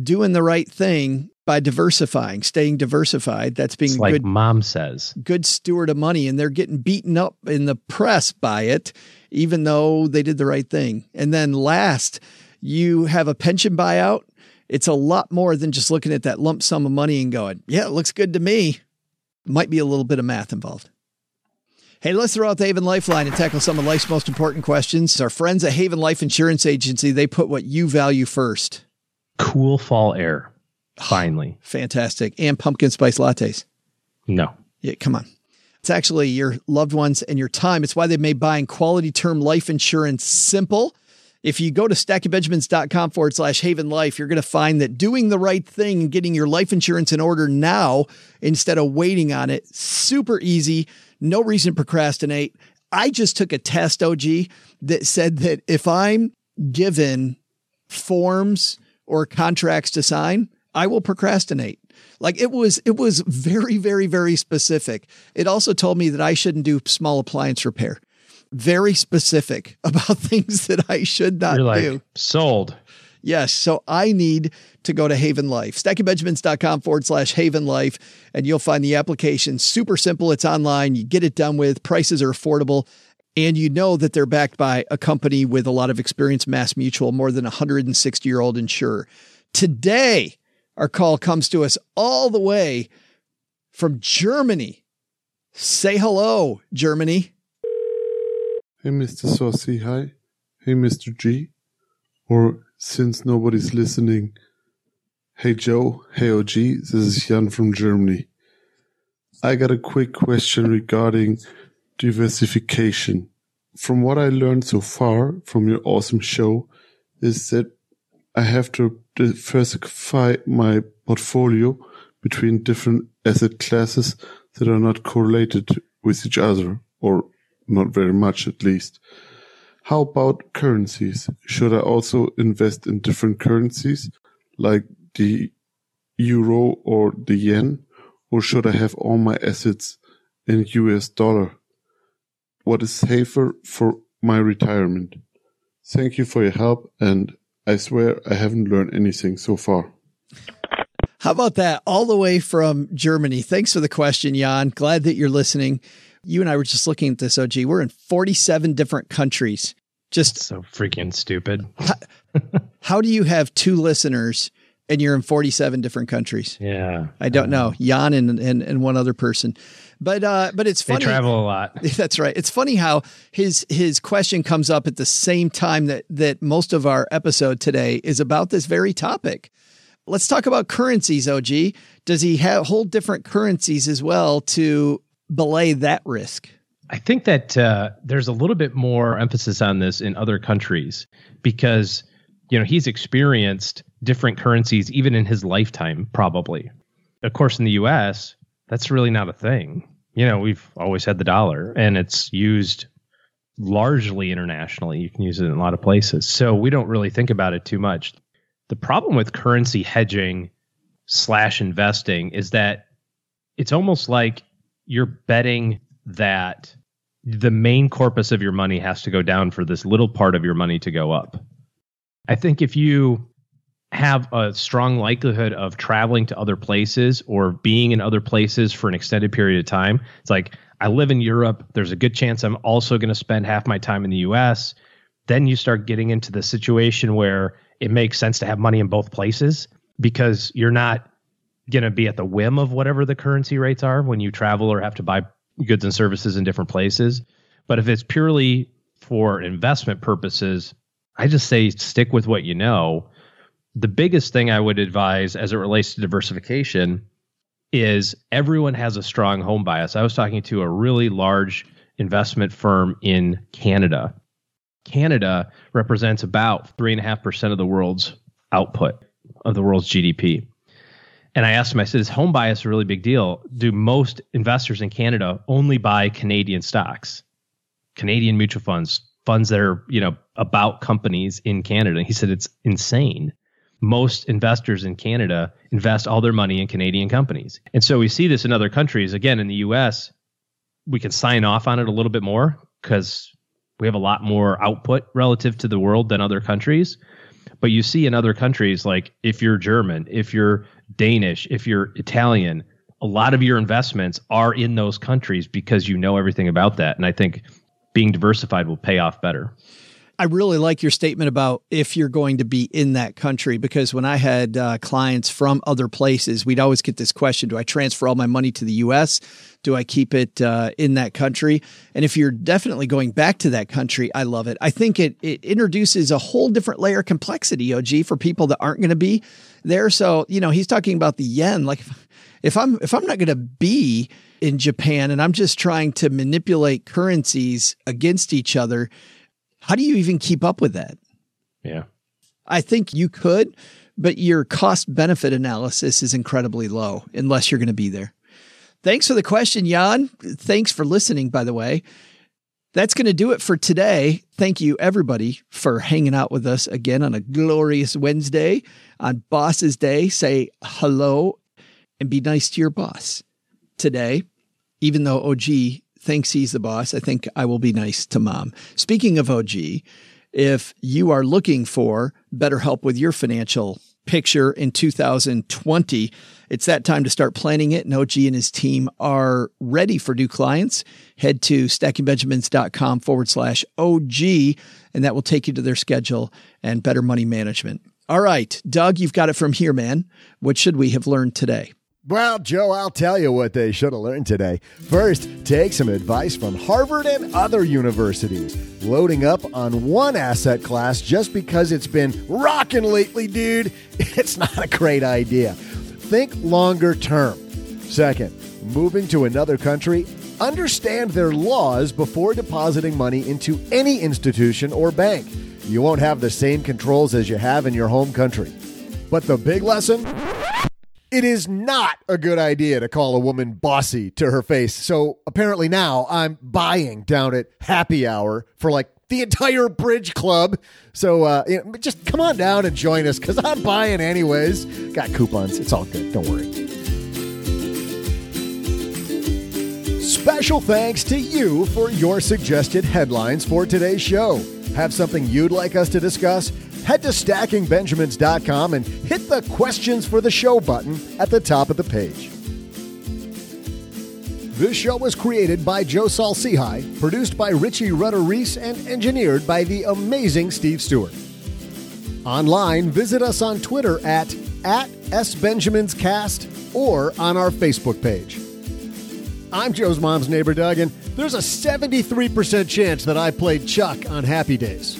doing the right thing by diversifying, staying diversified. That's being like good mom says. good steward of money and they're getting beaten up in the press by it, even though they did the right thing. And then last, you have a pension buyout. It's a lot more than just looking at that lump sum of money and going, yeah, it looks good to me. Might be a little bit of math involved. Hey, let's throw out the Haven Lifeline and tackle some of life's most important questions. Our friends at Haven Life Insurance Agency, they put what you value first. Cool fall air. Finally. Fantastic. And pumpkin spice lattes. No. Yeah, come on. It's actually your loved ones and your time. It's why they made buying quality term life insurance simple. If you go to stackingbenjamins.com forward slash haven life, you're going to find that doing the right thing and getting your life insurance in order now instead of waiting on it, super easy. No reason to procrastinate. I just took a test, OG, that said that if I'm given forms or contracts to sign, I will procrastinate. Like it was, it was very, very, very specific. It also told me that I shouldn't do small appliance repair. Very specific about things that I should not You're like, do. sold. Yes. So I need to go to Haven Life. StackingBenjamins.com forward slash Haven Life, and you'll find the application super simple. It's online. You get it done with. Prices are affordable. And you know that they're backed by a company with a lot of experience, Mass Mutual, more than a 160 year old insurer. Today, our call comes to us all the way from Germany. Say hello, Germany. Hey, Mr. Saucy, hi. Hey, Mr. G. Or, since nobody's listening, hey, Joe. Hey, OG. This is Jan from Germany. I got a quick question regarding diversification. From what I learned so far from your awesome show, is that I have to diversify my portfolio between different asset classes that are not correlated with each other, or not very much at least. How about currencies? Should I also invest in different currencies like the euro or the yen? Or should I have all my assets in US dollar? What is safer for my retirement? Thank you for your help and I swear I haven't learned anything so far. How about that? All the way from Germany. Thanks for the question, Jan. Glad that you're listening. You and I were just looking at this, OG. We're in 47 different countries. Just So freaking stupid. how do you have two listeners and you're in 47 different countries? Yeah. I don't know. Jan and, and, and one other person. But uh, but it's They funny. travel a lot. That's right. It's funny how his his question comes up at the same time that that most of our episode today is about this very topic. Let's talk about currencies, OG. Does he have hold different currencies as well to belay that risk? I think that uh, there's a little bit more emphasis on this in other countries because you know he's experienced different currencies even in his lifetime probably. Of course in the US, that's really not a thing. You know, we've always had the dollar and it's used largely internationally. You can use it in a lot of places. So we don't really think about it too much. The problem with currency hedging slash investing is that it's almost like you're betting that the main corpus of your money has to go down for this little part of your money to go up. I think if you have a strong likelihood of traveling to other places or being in other places for an extended period of time, it's like I live in Europe. There's a good chance I'm also going to spend half my time in the US. Then you start getting into the situation where it makes sense to have money in both places because you're not going to be at the whim of whatever the currency rates are when you travel or have to buy goods and services in different places. But if it's purely for investment purposes, I just say stick with what you know. The biggest thing I would advise as it relates to diversification is everyone has a strong home bias. I was talking to a really large investment firm in Canada. Canada represents about 3.5% of the world's output of the world's GDP. And I asked him, I said, is home bias a really big deal? Do most investors in Canada only buy Canadian stocks, Canadian mutual funds, funds that are, you know, about companies in Canada? And he said, it's insane. Most investors in Canada invest all their money in Canadian companies. And so we see this in other countries. Again, in the US, we can sign off on it a little bit more because we have a lot more output relative to the world than other countries. But you see in other countries, like if you're German, if you're Danish, if you're Italian, a lot of your investments are in those countries because you know everything about that. And I think being diversified will pay off better. I really like your statement about if you're going to be in that country because when I had uh, clients from other places, we'd always get this question Do I transfer all my money to the US? Do I keep it uh, in that country? And if you're definitely going back to that country, I love it. I think it, it introduces a whole different layer of complexity, OG, for people that aren't going to be there. So, you know, he's talking about the yen. Like, if I'm if I'm not going to be in Japan and I'm just trying to manipulate currencies against each other, how do you even keep up with that? Yeah. I think you could, but your cost benefit analysis is incredibly low unless you're going to be there. Thanks for the question, Jan. Thanks for listening, by the way. That's going to do it for today. Thank you, everybody, for hanging out with us again on a glorious Wednesday. On Boss's Day, say hello and be nice to your boss. Today, even though OG thinks he's the boss, I think I will be nice to mom. Speaking of OG, if you are looking for better help with your financial picture in 2020, it's that time to start planning it. And OG and his team are ready for new clients. Head to stackingbenjamins.com forward slash OG, and that will take you to their schedule and better money management. All right, Doug, you've got it from here, man. What should we have learned today? Well, Joe, I'll tell you what they should have learned today. First, take some advice from Harvard and other universities. Loading up on one asset class just because it's been rocking lately, dude, it's not a great idea. Think longer term. Second, moving to another country, understand their laws before depositing money into any institution or bank. You won't have the same controls as you have in your home country. But the big lesson? It is not a good idea to call a woman bossy to her face. So apparently now I'm buying down at happy hour for like the entire bridge club. So uh, just come on down and join us because I'm buying anyways. Got coupons. It's all good. Don't worry. Special thanks to you for your suggested headlines for today's show. Have something you'd like us to discuss? Head to stackingbenjamins.com and hit the questions for the show button at the top of the page. This show was created by Joe Saul-Sehy, produced by Richie Rudder Reese, and engineered by the amazing Steve Stewart. Online, visit us on Twitter at, at SBenjaminsCast or on our Facebook page. I'm Joe's mom's neighbor, Doug, and there's a 73% chance that I played Chuck on Happy Days.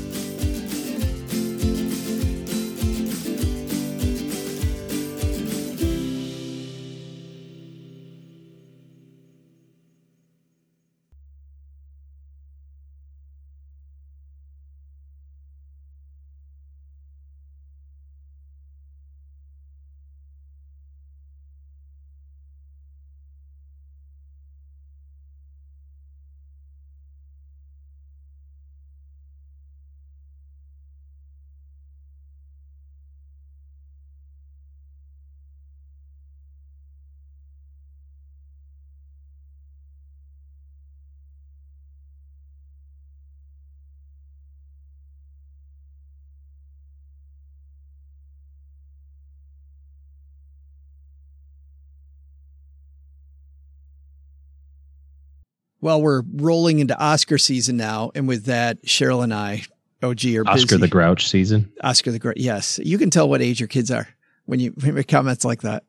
Well, we're rolling into Oscar season now, and with that, Cheryl and I, OG, are Oscar busy. the Grouch season. Oscar the Grouch. Yes, you can tell what age your kids are when you when you make comments like that.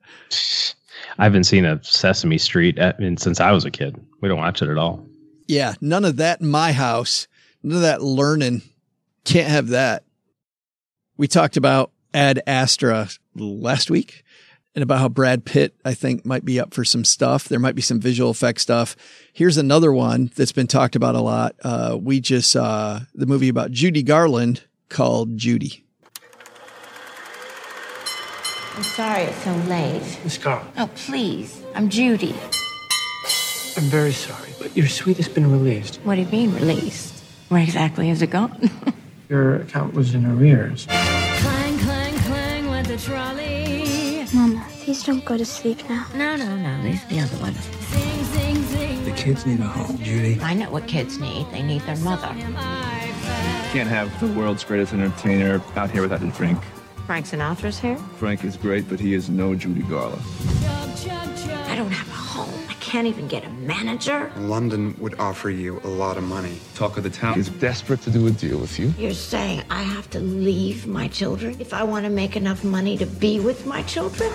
I haven't seen a Sesame Street at, I mean, since I was a kid. We don't watch it at all. Yeah, none of that in my house. None of that learning. Can't have that. We talked about Ad Astra last week and about how Brad Pitt, I think, might be up for some stuff. There might be some visual effect stuff. Here's another one that's been talked about a lot. Uh, we just saw the movie about Judy Garland called Judy. I'm sorry it's so late. Miss Carl, Oh, please. I'm Judy. I'm very sorry, but your suite has been released. What do you mean, released? Where exactly is it gone? Your account was in arrears. Please don't go to sleep now. no, no, no. These are the other ones. Sing, sing, sing. The kids need a home, Judy. I know what kids need. They need their mother. Can't have the world's greatest entertainer out here without a drink. Frank Sinatra's here? Frank is great, but he is no Judy Garland. I don't have a home. I can't even get a manager. London would offer you a lot of money. Talk of the town is desperate to do a deal with you. You're saying I have to leave my children if I want to make enough money to be with my children?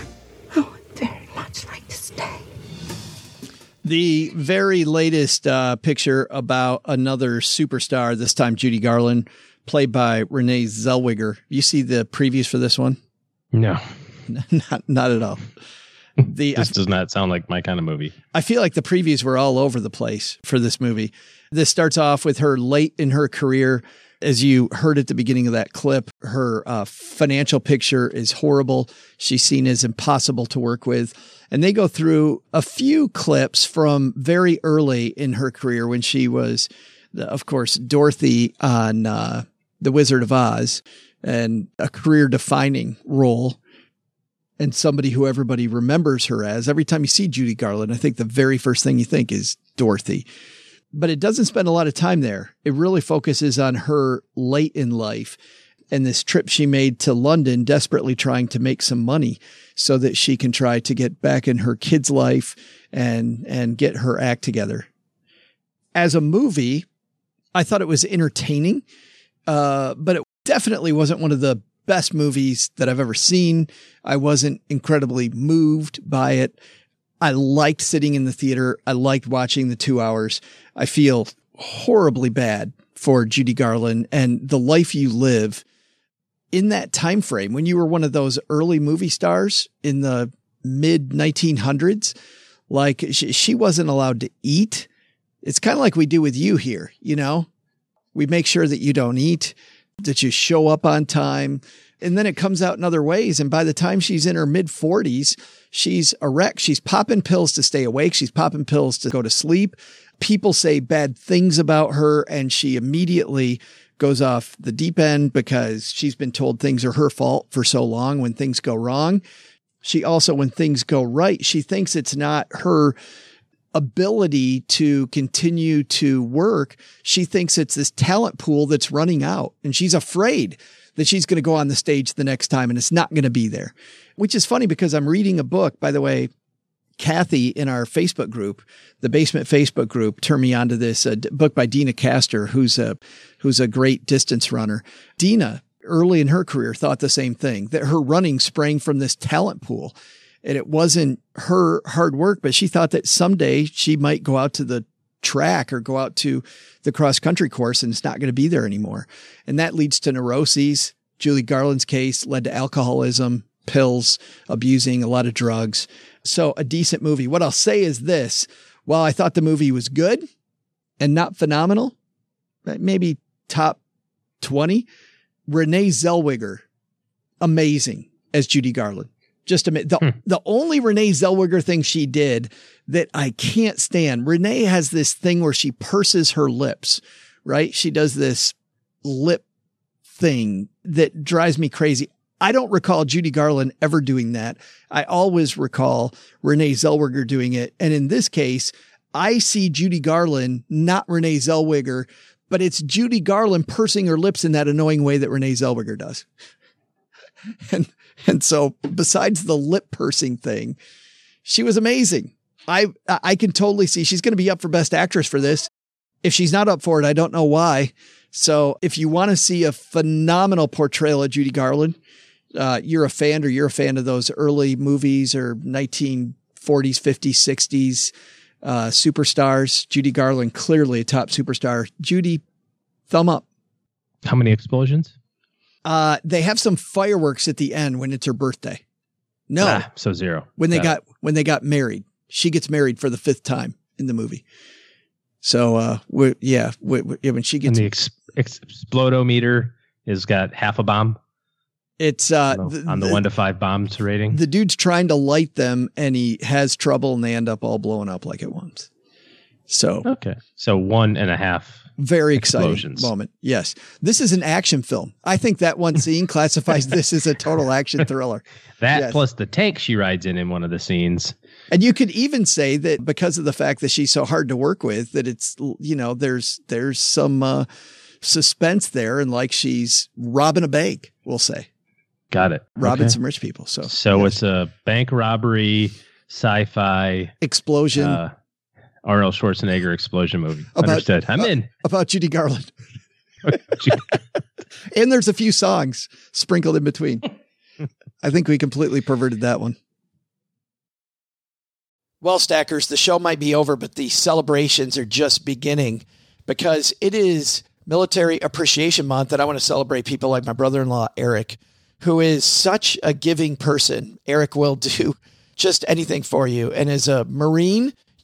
I would very much like to stay. The very latest uh, picture about another superstar, this time Judy Garland, played by Renee Zellweger. You see the previews for this one? No, not, not at all. The I, this does not sound like my kind of movie. I feel like the previews were all over the place for this movie. This starts off with her late in her career. As you heard at the beginning of that clip, her uh, financial picture is horrible. She's seen as impossible to work with. And they go through a few clips from very early in her career when she was, of course, Dorothy on uh, The Wizard of Oz and a career defining role and somebody who everybody remembers her as. Every time you see Judy Garland, I think the very first thing you think is Dorothy. But it doesn't spend a lot of time there. It really focuses on her late in life and this trip she made to London, desperately trying to make some money so that she can try to get back in her kid's life and and get her act together. As a movie, I thought it was entertaining, uh, but it definitely wasn't one of the best movies that I've ever seen. I wasn't incredibly moved by it. I liked sitting in the theater. I liked watching the two hours. I feel horribly bad for Judy Garland and the life you live in that time frame when you were one of those early movie stars in the mid 1900s. Like she, she wasn't allowed to eat. It's kind of like we do with you here, you know? We make sure that you don't eat, that you show up on time. And then it comes out in other ways. And by the time she's in her mid 40s, she's a wreck. She's popping pills to stay awake. She's popping pills to go to sleep. People say bad things about her, and she immediately goes off the deep end because she's been told things are her fault for so long when things go wrong. She also, when things go right, she thinks it's not her ability to continue to work. She thinks it's this talent pool that's running out and she's afraid that she's going to go on the stage the next time and it's not going to be there, which is funny because I'm reading a book, by the way, Kathy in our Facebook group, the basement Facebook group, turned me onto this uh, book by Deena Kastor, who's a, who's a great distance runner. Deena early in her career thought the same thing that her running sprang from this talent pool and it wasn't her hard work, but she thought that someday she might go out to the track or go out to the cross country course and it's not going to be there anymore. And that leads to neuroses. Julie Garland's case led to alcoholism, pills, abusing a lot of drugs. So a decent movie. What I'll say is this. While I thought the movie was good and not phenomenal, maybe top 20, Renee Zellweger, amazing as Judy Garland. Just a minute. The, hmm. the only Renee Zellweger thing she did that I can't stand, Renee has this thing where she purses her lips, right? She does this lip thing that drives me crazy. I don't recall Judy Garland ever doing that. I always recall Renee Zellweger doing it. And in this case, I see Judy Garland, not Renee Zellweger, but it's Judy Garland pursing her lips in that annoying way that Renee Zellweger does. and and so besides the lip pursing thing, she was amazing. I I can totally see she's going to be up for best actress for this. If she's not up for it, I don't know why. So if you want to see a phenomenal portrayal of Judy Garland, uh, you're a fan or you're a fan of those early movies or 1940s, 50s, 60s uh, superstars. Judy Garland, clearly a top superstar. Judy, thumb up. How many explosions? Uh, they have some fireworks at the end when it's her birthday. No, Ah, so zero. when they Got got when they got married. She gets married for the fifth time in the movie. So, uh, we, yeah, we, we- when she and gets the ex- ex- explodometer has got half a bomb it's uh on the, on the one to five bombs rating. the dude's trying to light them and he has trouble and they end up all blowing up like at once. So okay, so one and a half. Very exciting moment. Yes. This is an action film. I think that one scene classifies this as a total action thriller. That Yes. plus the tank she rides in in one of the scenes. And you could even say that because of the fact that she's so hard to work with, that it's you know there's there's some uh, suspense there, and like she's robbing a bank, we'll say Got it. robbing Okay. some rich people. So So it's a bank robbery, sci-fi, explosion uh, Arnold Schwarzenegger explosion movie. About- Understood. I'm uh, in. about Judy Garland, and there's a few songs sprinkled in between. I think we completely perverted that one. Well, Stackers, the show might be over, but the celebrations are just beginning because it is Military Appreciation Month, and I want to celebrate people like my brother in law, Eric, who is such a giving person. Eric will do just anything for you. And as a Marine,